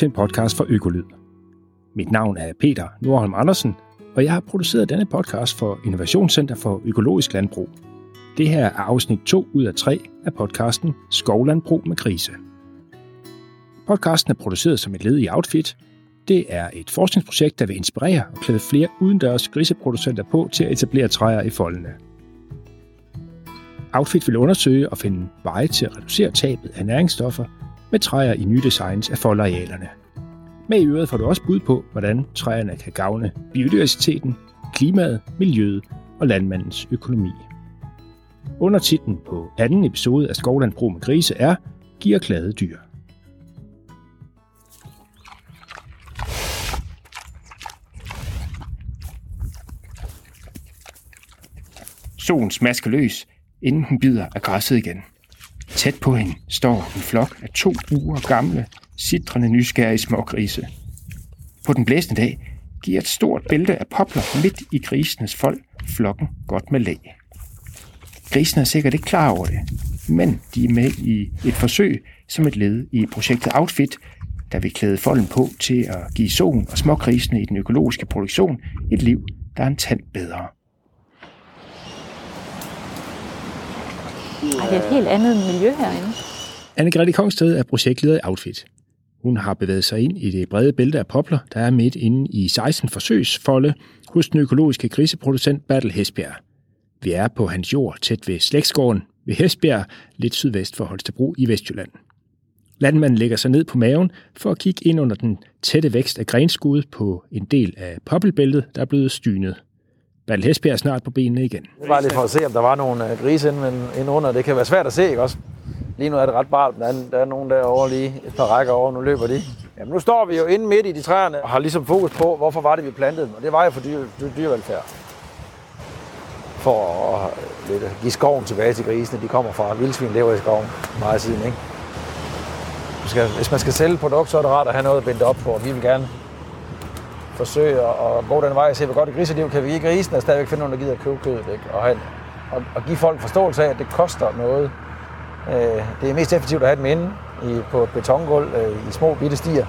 Til en podcast fra Økolyd. Mit navn er Peter Nordholm Andersen, og jeg har produceret denne podcast for Innovationscenter for Økologisk Landbrug. Det her er afsnit 2 ud af 3 af podcasten Skovlandbrug med krise. Podcasten er produceret som et led i Outfit. Det er et forskningsprojekt, der vil inspirere og klæde flere udendørs griseproducenter på til at etablere træer i foldene. Outfit vil undersøge og finde veje til at reducere tabet af næringsstoffer med træer i nye designs af foldarealerne. Med i øret får du også bud på, hvordan træerne kan gavne biodiversiteten, klimaet, miljøet og landmandens økonomi. Under titlen på anden episode af Skovlandbrug med grise er Giver klade dyr. Solen smasker løs, inden den bider af græsset igen. Tæt på hende står en flok af to uger gamle, sidrende nysgerrige smågrise. På den blæsende dag giver et stort bælte af popler midt i grisenes fold flokken godt med lag. Grisene er sikkert ikke klar over det, men de er med i et forsøg som et led i projektet Outfit, der vil klæde folden på til at give solen og smågrisene i den økologiske produktion et liv, der er en tand bedre. Ej, det er et helt andet miljø herinde. Anne-Grethe Kongsted er projektleder i Outfit. Hun har bevæget sig ind i det brede bælte af popler, der er midt inde i 16 forsøgsfolde hos den økologiske griseproducent Bertel Hesbjerg. Vi er på hans jord tæt ved Slægtsgården ved Hesbjerg, lidt sydvest for Holstebro i Vestjylland. Landmanden lægger sig ned på maven for at kigge ind under den tætte vækst af grenskud på en del af poppelbæltet, der er blevet stynet. Bertel Hesbjerg snart på benene igen. Det var lige for at se, om der var nogle øh, grise inde, inde under. Det kan være svært at se, ikke også? Lige nu er det ret bart, men der er, der er nogen derovre lige et par rækker over. Nu løber de. Jamen, nu står vi jo inde midt i de træerne og har ligesom fokus på, hvorfor var det, vi plantede dem. Og det var jo for dyr, dyrevelfærd. For at øh, lidt, øh, give skoven tilbage til grisene. De kommer fra vildsvin, lever i skoven meget siden, ikke? Skal, hvis man skal sælge et produkt, så er det rart at have noget at binde op på. Vi vil gerne forsøge at gå den vej og se, hvor godt et griseliv kan vi give grisen, og stadigvæk finde nogen, der gider at købe kødet. Ikke? Og, have, og, og give folk forståelse af, at det koster noget. Øh, det er mest effektivt at have dem inde i, på et betongulv øh, i små bitte stier,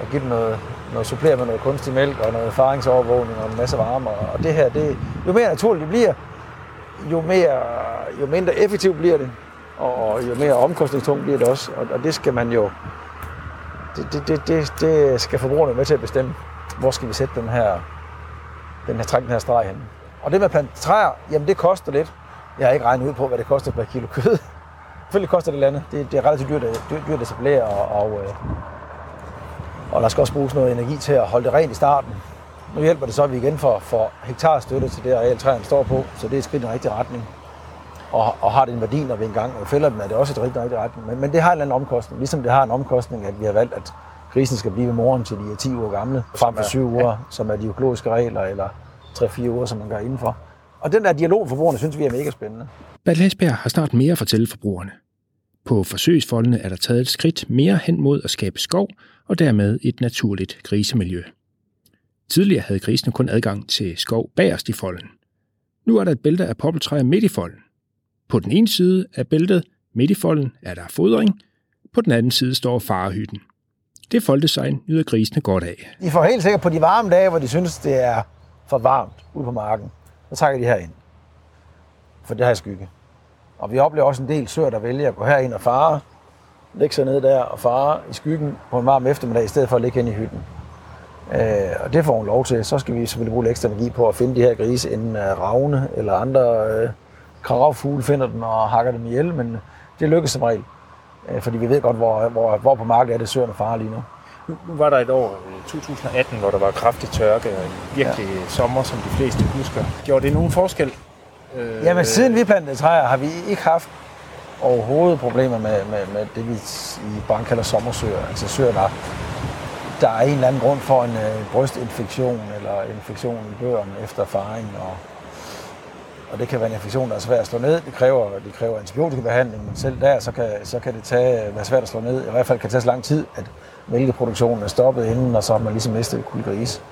og give dem noget, noget supplere med noget kunstig mælk og noget erfaringsovervågning og en masse varme. Og det her, det, jo mere naturligt det bliver, jo, mere, jo mindre effektivt bliver det, og jo mere omkostningstungt bliver det også. Og, og det skal man jo, det, det, det, det, det skal forbrugerne med til at bestemme hvor skal vi sætte den her, den her, træk den her streg hen. Og det med at plante træer, jamen det koster lidt. Jeg har ikke regnet ud på, hvad det koster per kilo kød. Selvfølgelig koster det andet. Det, det er relativt dyrt, øh, dyrt, dyrt at etablere, og, og, øh, og der skal også bruges noget energi til at holde det rent i starten. Nu hjælper det så, at vi igen får, får hektarstøtte til det areal, træerne står på, så det er et skridt i den rigtige retning. Og, og har det en værdi, når vi engang fælder dem, er det også et rigtig rigtig retning. Men, men det har en eller anden omkostning, ligesom det har en omkostning, at vi har valgt, at grisen skal blive ved moren til de er 10 uger gamle, frem for 7 uger, ja. som er de økologiske regler, eller 3-4 uger, som man gør indenfor. Og den der dialog med forbrugerne, synes vi er mega spændende. Bad Læsberg har snart mere at fortælle forbrugerne. På forsøgsfoldene er der taget et skridt mere hen mod at skabe skov, og dermed et naturligt grisemiljø. Tidligere havde grisene kun adgang til skov bagerst i folden. Nu er der et bælte af poppeltræer midt i folden. På den ene side af bæltet, midt i folden, er der fodring. På den anden side står farehytten. Det folddesign nyder grisene godt af. De får helt sikkert på de varme dage, hvor de synes, det er for varmt ude på marken, så trækker de herind. For det har skygge. Og vi oplever også en del søer, der vælger at gå herind og fare, lægge sig ned der og fare i skyggen på en varm eftermiddag, i stedet for at ligge hen i hytten. Øh, og det får hun lov til. Så skal vi selvfølgelig bruge lidt ekstra energi på at finde de her grise, inden uh, ravne eller andre øh, kravfugle finder dem og hakker dem ihjel, men det lykkes som regel. Øh, fordi vi ved godt, hvor, hvor, hvor på markedet er det søerne far lige nu. Nu, var der et år, 2018, hvor der var kraftig tørke og en virkelig ja. sommer, som de fleste husker. Gjorde det nogen forskel? Øh, Jamen, siden vi plantede træer, har vi ikke haft overhovedet problemer med, med, med det, vi i branchen kalder sommersøer. Altså søer, der, der er en eller anden grund for en øh, brystinfektion eller infektion i børn efter faring og og det kan være en infektion, der er svær at slå ned. Det kræver, det kræver antibiotikabehandling, men selv der, så kan, så kan det tage, være svært at slå ned. I hvert fald kan det tage så lang tid, at mælkeproduktionen er stoppet inden, og så har man ligesom mistet kuldgris.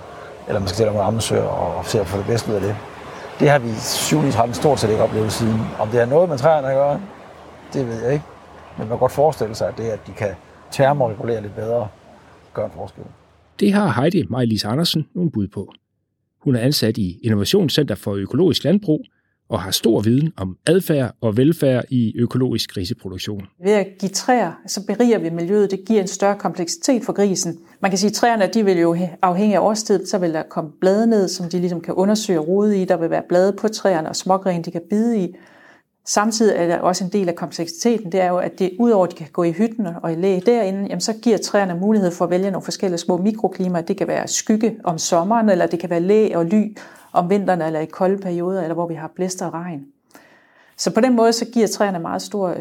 Eller man skal til at lave ammesøger og se at få det bedste ud af det. Det har vi syvligt har stort set ikke oplevet siden. Om det er noget med træerne at gøre, det ved jeg ikke. Men man kan godt forestille sig, at det, at de kan termoregulere lidt bedre, gør en forskel. Det har Heidi Majlis Andersen nogle bud på. Hun er ansat i Innovationscenter for Økologisk Landbrug og har stor viden om adfærd og velfærd i økologisk griseproduktion. Ved at give træer, så beriger vi miljøet. Det giver en større kompleksitet for grisen. Man kan sige, at træerne de vil jo afhængig af årstid, så vil der komme blade ned, som de ligesom kan undersøge rode i. Der vil være blade på træerne og smågren, de kan bide i. Samtidig er der også en del af kompleksiteten, det er jo, at det udover at de kan gå i hytten og i læge derinde, jamen så giver træerne mulighed for at vælge nogle forskellige små mikroklimaer. Det kan være skygge om sommeren, eller det kan være læ og ly om vinteren, eller i kolde perioder, eller hvor vi har blæster og regn. Så på den måde så giver træerne meget stor øh,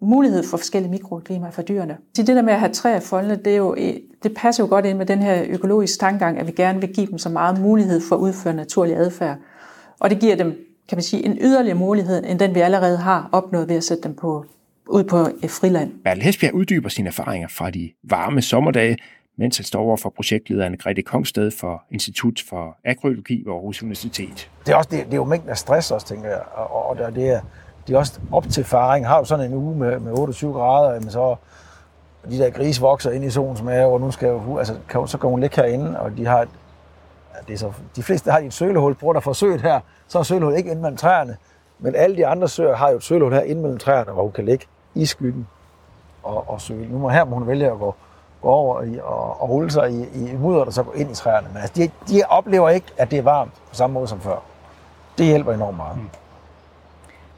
mulighed for forskellige mikroklimaer for dyrene. Så det der med at have træer foldende, det, er jo, øh, det passer jo godt ind med den her økologiske tankegang, at vi gerne vil give dem så meget mulighed for at udføre naturlig adfærd. Og det giver dem kan man sige, en yderligere mulighed, end den vi allerede har opnået ved at sætte dem på, ud på et friland. Bertel Hesbjerg uddyber sine erfaringer fra de varme sommerdage, mens han står over for projektlederen Grete Kongsted for Institut for Agrologi ved Aarhus Universitet. Det er, også, det, det er jo mængden af stress også, tænker jeg. Og, og det er, det er også op til faring. Har du sådan en uge med, med 28 grader, jamen så de der grise vokser ind i solens mave, og nu skal jo, altså, kan, så går hun ligge herinde, og de har et, det er så, de fleste har et sølehul, bruger der forsøget her, så er sølehul ikke inde mellem træerne. Men alle de andre søer har jo et sølehul her inde mellem træerne, hvor hun kan ligge i skyggen og, og søle. Nu må her må hun vælge at gå, gå over i, og, og rulle sig i, i mudder, og så gå ind i træerne. Men altså, de, de oplever ikke, at det er varmt på samme måde som før. Det hjælper enormt meget. Mm.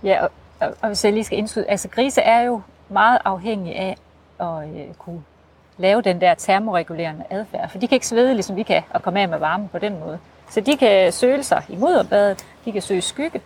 Ja, og, og, og hvis jeg lige skal indskyde, altså grise er jo meget afhængige af at øh, kunne lave den der termoregulerende adfærd. For de kan ikke svede, ligesom vi kan, og komme af med varme på den måde. Så de kan søge sig i mudderbadet, de kan søge skygge.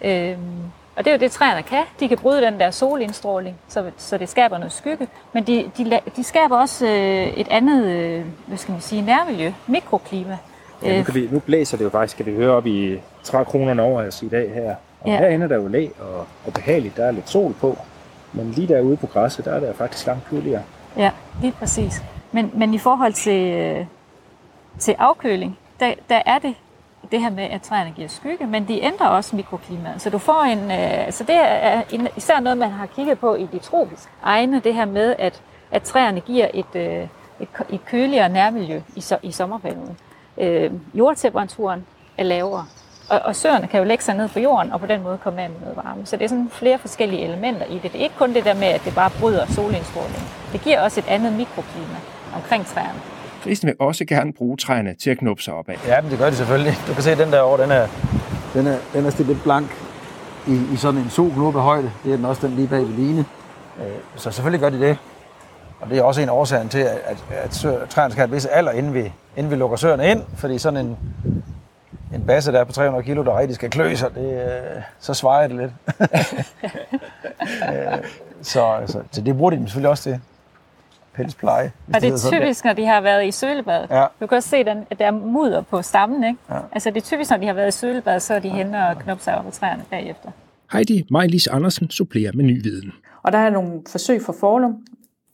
Øhm, og det er jo det, træerne kan. De kan bryde den der solindstråling, så, så det skaber noget skygge. Men de, de, de skaber også øh, et andet, øh, hvad skal man sige, nærmiljø, mikroklima. Ja, nu, kan vi, nu blæser det jo faktisk, kan vi høre op i trækronerne over os i dag her. Og ja. herinde er der jo læ og, og behageligt, der er lidt sol på. Men lige derude på græsset, der er der faktisk langt køligere. Ja, lige præcis. Men, men i forhold til, øh, til afkøling, der, der er det det her med, at træerne giver skygge, men de ændrer også mikroklimaet. Så du får en, øh, så det er en, især noget, man har kigget på i de tropiske egne, det her med, at, at træerne giver et, øh, et, et køligere nærmiljø i, so, i sommerperioden. Øh, jordtemperaturen er lavere, og, og søerne kan jo lægge sig ned på jorden, og på den måde komme af med noget varme. Så det er sådan flere forskellige elementer i det. Det er ikke kun det der med, at det bare bryder solindstråling. Det giver også et andet mikroklima omkring træerne. Grisen vil også gerne bruge træerne til at knuppe sig op af. Ja, men det gør de selvfølgelig. Du kan se, at den der over, den er, den er, den er lidt blank i, i sådan en solknuppe højde. Det er den også den lige bag ved line. Øh, så selvfølgelig gør de det. Og det er også en årsag til, at, at, at træerne skal have et vis alder, inden vi, inden vi lukker søerne ind. Fordi sådan en, en basse, der er på 300 kilo, der rigtig skal klø sig, det, øh, så svarer det lidt. Øh, så, altså, så det bruger de selvfølgelig også til pelspleje. Og det er typisk, når de har været i sølebad. Ja. Du kan også se, at der er mudder på stammen. Ikke? Ja. Altså det er typisk, når de har været i sølebad, så er de henne og knopper sig op på træerne bagefter. Heidi Majlis Andersen supplerer med ny viden. Og der er nogle forsøg for forlum,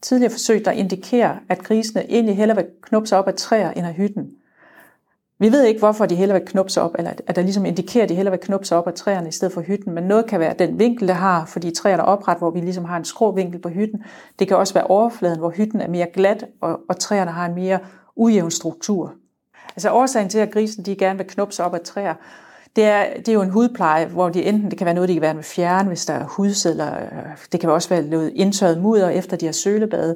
tidligere forsøg, der indikerer, at grisene egentlig hellere vil knuppe sig op af træer end af hytten. Vi ved ikke, hvorfor de hellere vil knuppe sig op, eller at der ligesom indikerer, at de hellere vil knuppe sig op af træerne i stedet for hytten. Men noget kan være den vinkel, der har, fordi træerne er opret, hvor vi ligesom har en skrå vinkel på hytten. Det kan også være overfladen, hvor hytten er mere glat, og, og træerne har en mere ujævn struktur. Altså årsagen til, at grisen de gerne vil knuppe sig op af træer, det er, det er jo en hudpleje, hvor de enten, det kan være noget, de kan være med fjerne, hvis der er hudsedler, øh, det kan også være noget indtørret mudder, efter de har sølebadet.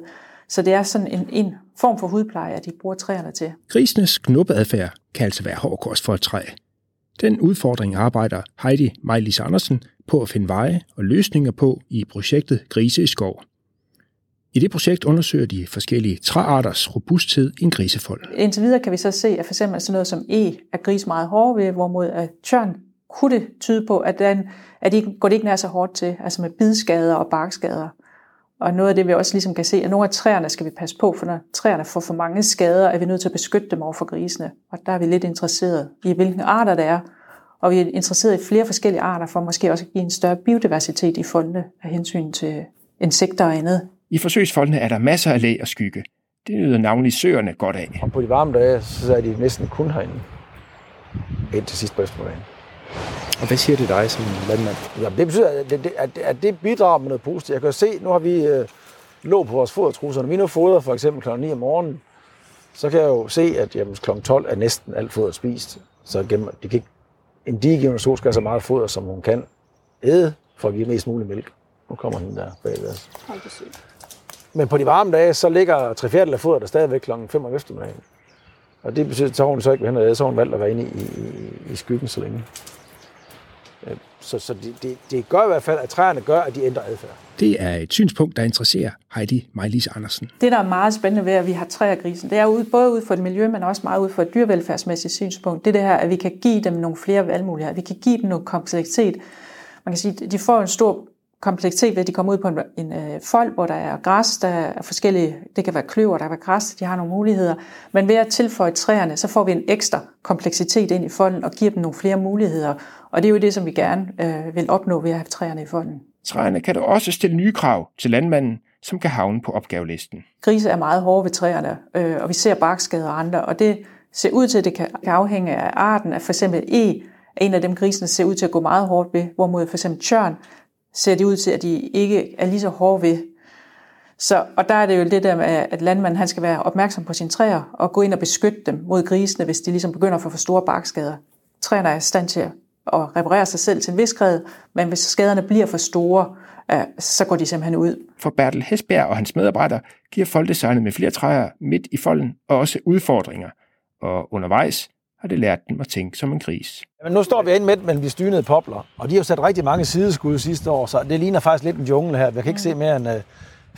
Så det er sådan en, en form for hudpleje, at de bruger træerne til. Grisenes knuppeadfærd kan altså være hård kost for et træ. Den udfordring arbejder Heidi Majlis Andersen på at finde veje og løsninger på i projektet Grise i skov. I det projekt undersøger de forskellige træarters robusthed i en grisefold. Indtil videre kan vi så se, at for eksempel sådan noget som E er gris meget hård ved, hvorimod at tørn kunne det tyde på, at, den, at de går det ikke nær så hårdt til, altså med bidskader og barkskader. Og noget af det, vi også ligesom kan se, at nogle af træerne skal vi passe på, for når træerne får for mange skader, er vi nødt til at beskytte dem over for grisene. Og der er vi lidt interesseret i, hvilke arter det er. Og vi er interesseret i flere forskellige arter, for måske også at give en større biodiversitet i fondene af hensyn til insekter og andet. I forsøgsfoldene er der masser af læ og skygge. Det nyder navnlig søerne godt af. Og på de varme dage, så er de næsten kun herinde. Indtil sidst på eftermiddagen. Og hvad siger det dig som landmand? Jamen, det betyder, at det, at, det, at det bidrager med noget positivt. Jeg kan se, nu har vi øh, lå på vores fodertrusser. Når vi nu fodrer for eksempel kl. 9 om morgenen, så kan jeg jo se, at jamen, kl. 12 er næsten alt foder spist. Så gennem, de kan ikke, en digivende so skal have så meget foder, som hun kan æde, for at give mest mulig mælk. Nu kommer den der bagved os. Men på de varme dage, så ligger tre fjerdedel af fodret der stadigvæk kl. 5 om eftermiddagen. Og det betyder, at hun så ikke vil hen og æde, så hun valgt at være inde i, i, i skyggen så længe. Så, så det, det, det gør i hvert fald, at træerne gør, at de ændrer adfærd. Det er et synspunkt, der interesserer Heidi Majlis Andersen. Det, der er meget spændende ved, at vi har træer grisen, det er ude, både ud for et miljø, men også meget ud for et dyrevelfærdsmæssigt synspunkt. Det er det her, at vi kan give dem nogle flere valgmuligheder. Vi kan give dem noget kompleksitet. Man kan sige, at de får en stor kompleksitet ved, at de kommer ud på en, en øh, fold, hvor der er græs, der er forskellige, det kan være kløver, der kan være græs, de har nogle muligheder. Men ved at tilføje træerne, så får vi en ekstra kompleksitet ind i folden og giver dem nogle flere muligheder. Og det er jo det, som vi gerne øh, vil opnå ved at have træerne i folden. Træerne kan dog også stille nye krav til landmanden, som kan havne på opgavelisten. Grise er meget hårde ved træerne, øh, og vi ser barkskader og andre, og det ser ud til, at det kan afhænge af arten, at for eksempel E en af dem grisene ser ud til at gå meget hårdt ved, hvorimod for eksempel tjørn ser det ud til, at de ikke er lige så hårde ved. Så, og der er det jo det der med, at landmanden han skal være opmærksom på sine træer og gå ind og beskytte dem mod grisene, hvis de ligesom begynder at få for store barkskader. Træerne er i stand til at reparere sig selv til en vis grad, men hvis skaderne bliver for store, så går de simpelthen ud. For Bertel Hesberg og hans medarbejdere giver folkedesignet med flere træer midt i folden og også udfordringer. Og undervejs har det lært dem at tænke som en gris. Men nu står vi inde midt mellem de stynede popler, og de har jo sat rigtig mange sideskud sidste år, så det ligner faktisk lidt en jungle her. Jeg kan ikke se mere end øh,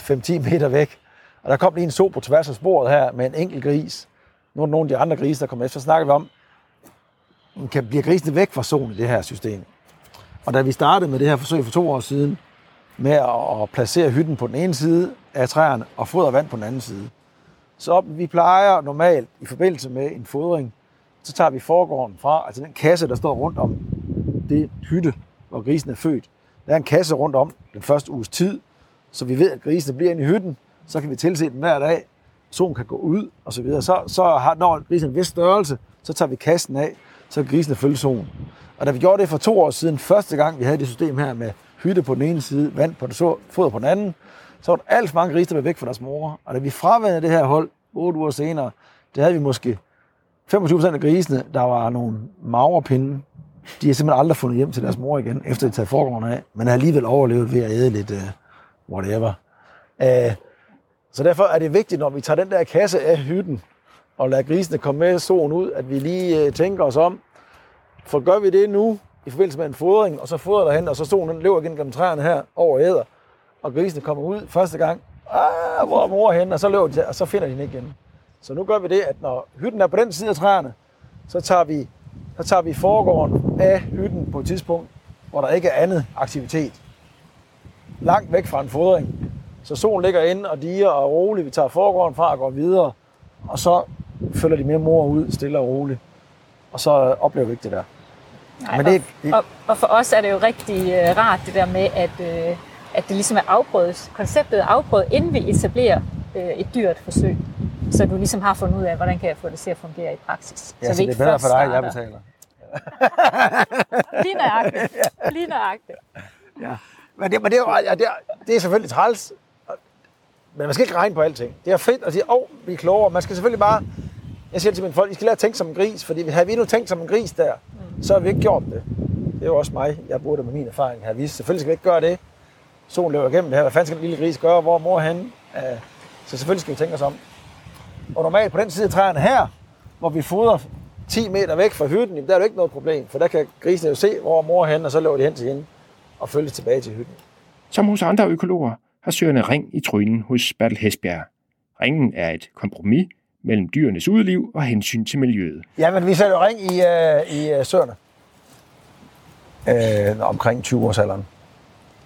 5-10 meter væk. Og der kom lige en so på tværs af sporet her med en enkelt gris. Nu er der nogle af de andre grise, der kommer efter. Så snakker vi om, kan blive grisene væk fra solen i det her system. Og da vi startede med det her forsøg for to år siden, med at placere hytten på den ene side af træerne og fodre vand på den anden side, så vi plejer normalt i forbindelse med en fodring, så tager vi forgården fra, altså den kasse, der står rundt om det hytte, hvor grisen er født. Der er en kasse rundt om den første uges tid, så vi ved, at grisene bliver inde i hytten. Så kan vi tilse dem hver dag. Solen kan gå ud, og så videre. Så, så har, når grisen en vis størrelse, så tager vi kassen af, så kan grisene følge solen. Og da vi gjorde det for to år siden, første gang vi havde det system her med hytte på den ene side, vand på den så, foder på den anden, så var der alt for mange grise, der var væk fra deres mor. Og da vi fraværede det her hold, otte uger senere, det havde vi måske 25 procent af grisene, der var nogle maverpinde, De har simpelthen aldrig fundet hjem til deres mor igen, efter de taget forgården af, men har alligevel overlevet ved at æde lidt uh, whatever. Uh, så derfor er det vigtigt, når vi tager den der kasse af hytten, og lader grisene komme med solen ud, at vi lige uh, tænker os om. For gør vi det nu, i forbindelse med en fodring, og så fodrer derhen, og så solen den løber igen gennem træerne her over æder, og grisene kommer ud første gang, ah, hvor er mor henne, og så løber de, og så finder de den ikke igen. Så nu gør vi det, at når hytten er på den side af træerne, så tager vi, så tager vi forgården af hytten på et tidspunkt, hvor der ikke er andet aktivitet. Langt væk fra en fodring. Så solen ligger inde og diger og er rolig. Vi tager forgården fra og går videre. Og så følger de mere mor ud, stille og roligt. Og så oplever vi ikke det der. Nej, Men og, det- det- og, og for os er det jo rigtig uh, rart det der med, at, uh, at det ligesom er afprøvet, konceptet er afprøvet, inden vi etablerer uh, et dyrt forsøg. Så du ligesom har fundet ud af, hvordan kan jeg få det til at fungere i praksis. Ja, så, vi så det er bedre for dig, at jeg betaler. Lige nøjagtigt. Lige nøjagtigt. Men det, men det, er, ja, det, er, det er selvfølgelig træls. Men man skal ikke regne på alting. Det er fedt at sige, åh, oh, vi er klogere. Man skal selvfølgelig bare... Jeg siger til mine folk, I skal lære at tænke som en gris, fordi havde vi nu tænkt som en gris der, så har vi ikke gjort det. Det er jo også mig. Jeg burde med min erfaring have vist. Selvfølgelig skal vi ikke gøre det. Solen løber igennem det her. Hvad fanden skal den lille gris gøre? Hvor er mor henne? Uh, så selvfølgelig skal vi tænke os om. Og normalt på den side af træerne her, hvor vi fodrer 10 meter væk fra hytten, jamen, der er jo ikke noget problem. For der kan grisene jo se, hvor er mor henne, og så løber de hen til hende og følger tilbage til hytten. Som hos andre økologer har søerne ring i trynen hos Bertel Hesbjerg. Ringen er et kompromis mellem dyrenes udliv og hensyn til miljøet. Ja, men vi sætter jo ring i, øh, i øh, søerne. Øh, omkring 20 års alderen.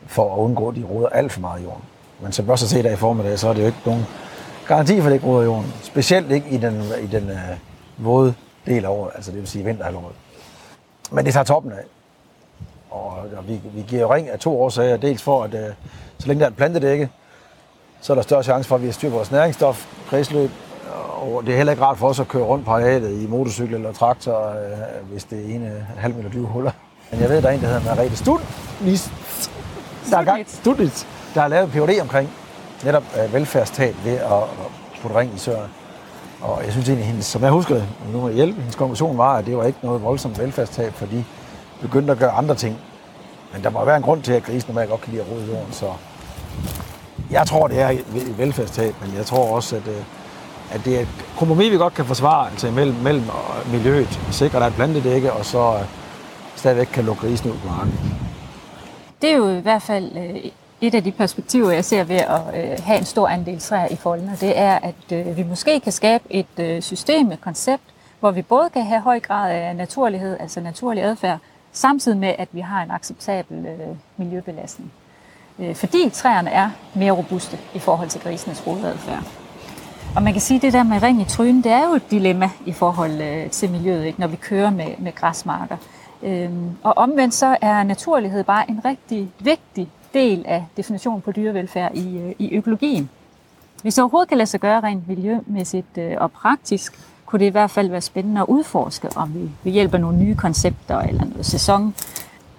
For at undgå, at de roder alt for meget i jorden. Men som vi også har set i formiddag, så er det jo ikke nogen garanti for, det ikke roder i jorden. Specielt ikke i den, i den øh, våde del af året, altså det vil sige vinterhalvåret. Men det tager toppen af. Og, og vi, vi giver ring af to årsager. Dels for, at øh, så længe der er et plantedække, så er der større chance for, at vi har styr på vores næringsstof, kredsløb, og det er heller ikke rart for os at køre rundt på arealet i motorcykel eller traktor, øh, hvis det ene er halv meter dybe huller. Men jeg ved, der er en, der hedder Merete Studlis, der, er gang, Studlis, der har lavet en PhD omkring netop øh, velfærdstab ved at, at putte ring i søerne. Og jeg synes egentlig, hendes, som jeg husker det, nu må jeg hjælpe, hendes konklusion var, at det var ikke noget voldsomt velfærdstab, for de begyndte at gøre andre ting. Men der må være en grund til, at grisen normalt godt kan lide at rode jorden, så jeg tror, det er et velfærdstab, men jeg tror også, at, øh, at det er et kompromis, vi godt kan forsvare, altså mellem, mellem miljøet, sikre, at der er et plantedække, og så øh, stadigvæk kan lukke grisen ud på marken. Det er jo i hvert fald øh, et af de perspektiver, jeg ser ved at øh, have en stor andel træer i folden, det er, at øh, vi måske kan skabe et øh, system, et koncept, hvor vi både kan have høj grad af naturlighed, altså naturlig adfærd, samtidig med, at vi har en acceptabel øh, miljøbelastning. Øh, fordi træerne er mere robuste i forhold til grisenes rodadfærd. Og man kan sige, at det der med ring i trynen, det er jo et dilemma i forhold øh, til miljøet, ikke, når vi kører med, med græsmarker. Øhm, og omvendt så er naturlighed bare en rigtig vigtig del af definitionen på dyrevelfærd i, øh, i økologien. Hvis det overhovedet kan lade sig gøre rent miljømæssigt øh, og praktisk, kunne det i hvert fald være spændende at udforske, om vi ved hjælp af nogle nye koncepter eller noget sæson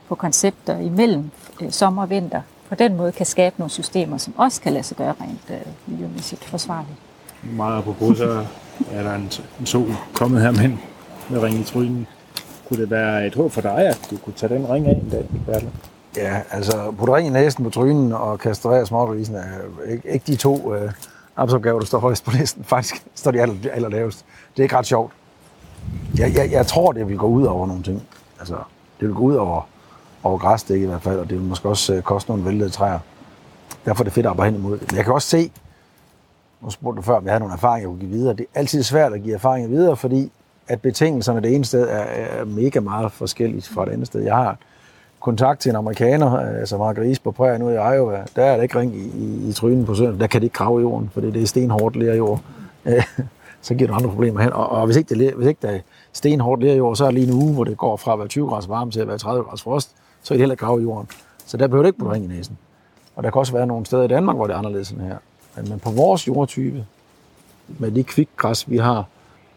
på koncepter imellem øh, sommer og vinter, på den måde kan skabe nogle systemer, som også kan lade sig gøre rent miljømæssigt forsvarligt. Meget på så er der en, en sol kommet her med, med ring i trynen. Kunne det være et håb for dig, at du kunne tage den ring af en dag, Bertel? Ja, altså putte ring i næsen på trynen og kastrere smågrisen er ikke, ikke de to øh, arbejdsopgaver, der står højst på listen. Faktisk står de aller, aller lavest. Det er ikke ret sjovt. Jeg, jeg, jeg tror, det vil gå ud over nogle ting. Altså, det vil gå ud over, over græsdæk i hvert fald, og det vil måske også øh, koste nogle væltede træer. Derfor er det fedt at arbejde hen imod det. Men jeg kan også se, nu spurgte du før, om jeg havde nogle erfaringer, jeg kunne give videre. Det er altid svært at give erfaringer videre, fordi at betingelserne det ene sted er, er mega meget forskellige fra det andet sted. Jeg har kontakt til en amerikaner, øh, altså Mark Ries gris på prærien ude i Iowa. Der er der ikke ring i, i, i trynen på søen. Der kan det ikke grave i jorden, for det er stenhårdt lærjord. Øh, så giver det andre problemer hen. Og, og hvis, ikke det, hvis ikke der er stenhårdt lærjord, så er det lige en uge, hvor det går fra at være 20 grader varme til at være 30 grader frost, så er det heller ikke grave i jorden. Så der behøver det ikke putte ring i næsen. Og der kan også være nogle steder i Danmark, hvor det er anderledes end her. Men på vores jordtype, med de kvikgræs, vi har,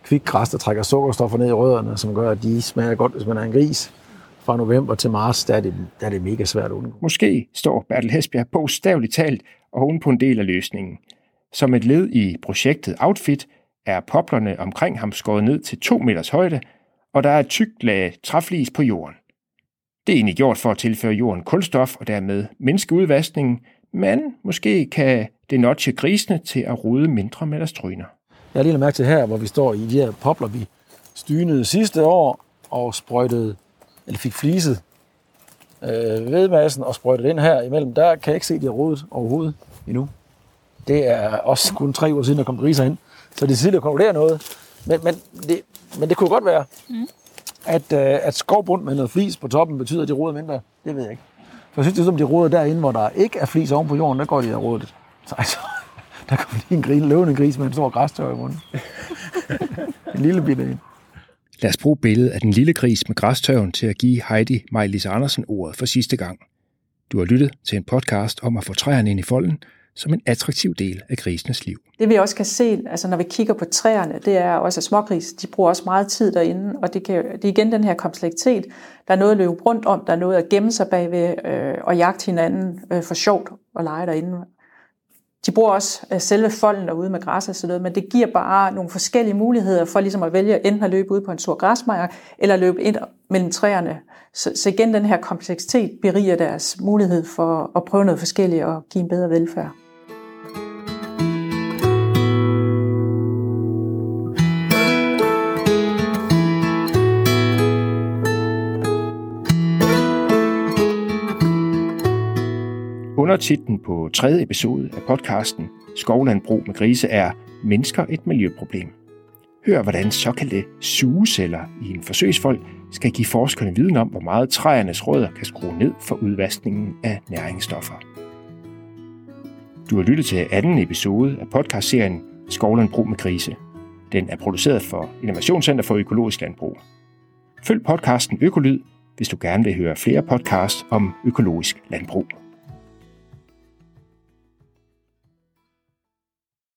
kvikgræs, der trækker sukkerstoffer ned i rødderne, som gør, at de smager godt, hvis man er en gris, fra november til marts, der er det, der er det mega svært at undgå. Måske står Bertel Hesbjerg bogstaveligt talt oven på en del af løsningen. Som et led i projektet Outfit er poplerne omkring ham skåret ned til 2 meters højde, og der er et tykt lag træflis på jorden. Det er egentlig gjort for at tilføre jorden kulstof og dermed mindske udvaskningen, men måske kan det notche grisene til at rode mindre med deres tryner. Jeg har lige mærke til her, hvor vi står i de her popler, vi stynede sidste år og sprøjtede eller fik fliset øh, vedmassen og sprøjtet ind her imellem, der kan jeg ikke se, at de har rodet overhovedet endnu. Det er også kun tre uger siden, der kom griser ind, så det er tidligt at konkludere noget. Men, men, det, men det kunne godt være, mm. at, øh, at skovbund med noget flis på toppen betyder, at de roder mindre. Det ved jeg ikke. For jeg synes, det er som, de roder derinde, hvor der ikke er flis oven på jorden, der går de og rodet. Så altså, der kommer lige en gris, løvende gris med en stor græstør i munden. en lille bitte en. Lad os bruge billedet af den lille gris med græstørven til at give Heidi Majlis Andersen ordet for sidste gang. Du har lyttet til en podcast om at få træerne ind i folden som en attraktiv del af grisenes liv. Det vi også kan se, altså når vi kigger på træerne, det er også, at smågris, de bruger også meget tid derinde, og det, kan, det er igen den her kompleksitet. Der er noget at løbe rundt om, der er noget at gemme sig bagved øh, og jagte hinanden øh, for sjovt og lege derinde. De bruger også øh, selve folden derude med græs og sådan noget, men det giver bare nogle forskellige muligheder for ligesom at vælge enten at løbe ud på en stor græsmark, eller løbe ind mellem træerne. Så, så igen, den her kompleksitet beriger deres mulighed for at prøve noget forskelligt og give en bedre velfærd. Undertitlen på tredje episode af podcasten Skovlandbrug med grise er Mennesker et miljøproblem. Hør, hvordan såkaldte sugeceller i en forsøgsfold skal give forskerne viden om, hvor meget træernes rødder kan skrue ned for udvaskningen af næringsstoffer. Du har lyttet til anden episode af podcastserien Skovlandbrug med grise. Den er produceret for Innovationscenter for Økologisk Landbrug. Følg podcasten Økolyd, hvis du gerne vil høre flere podcasts om økologisk landbrug.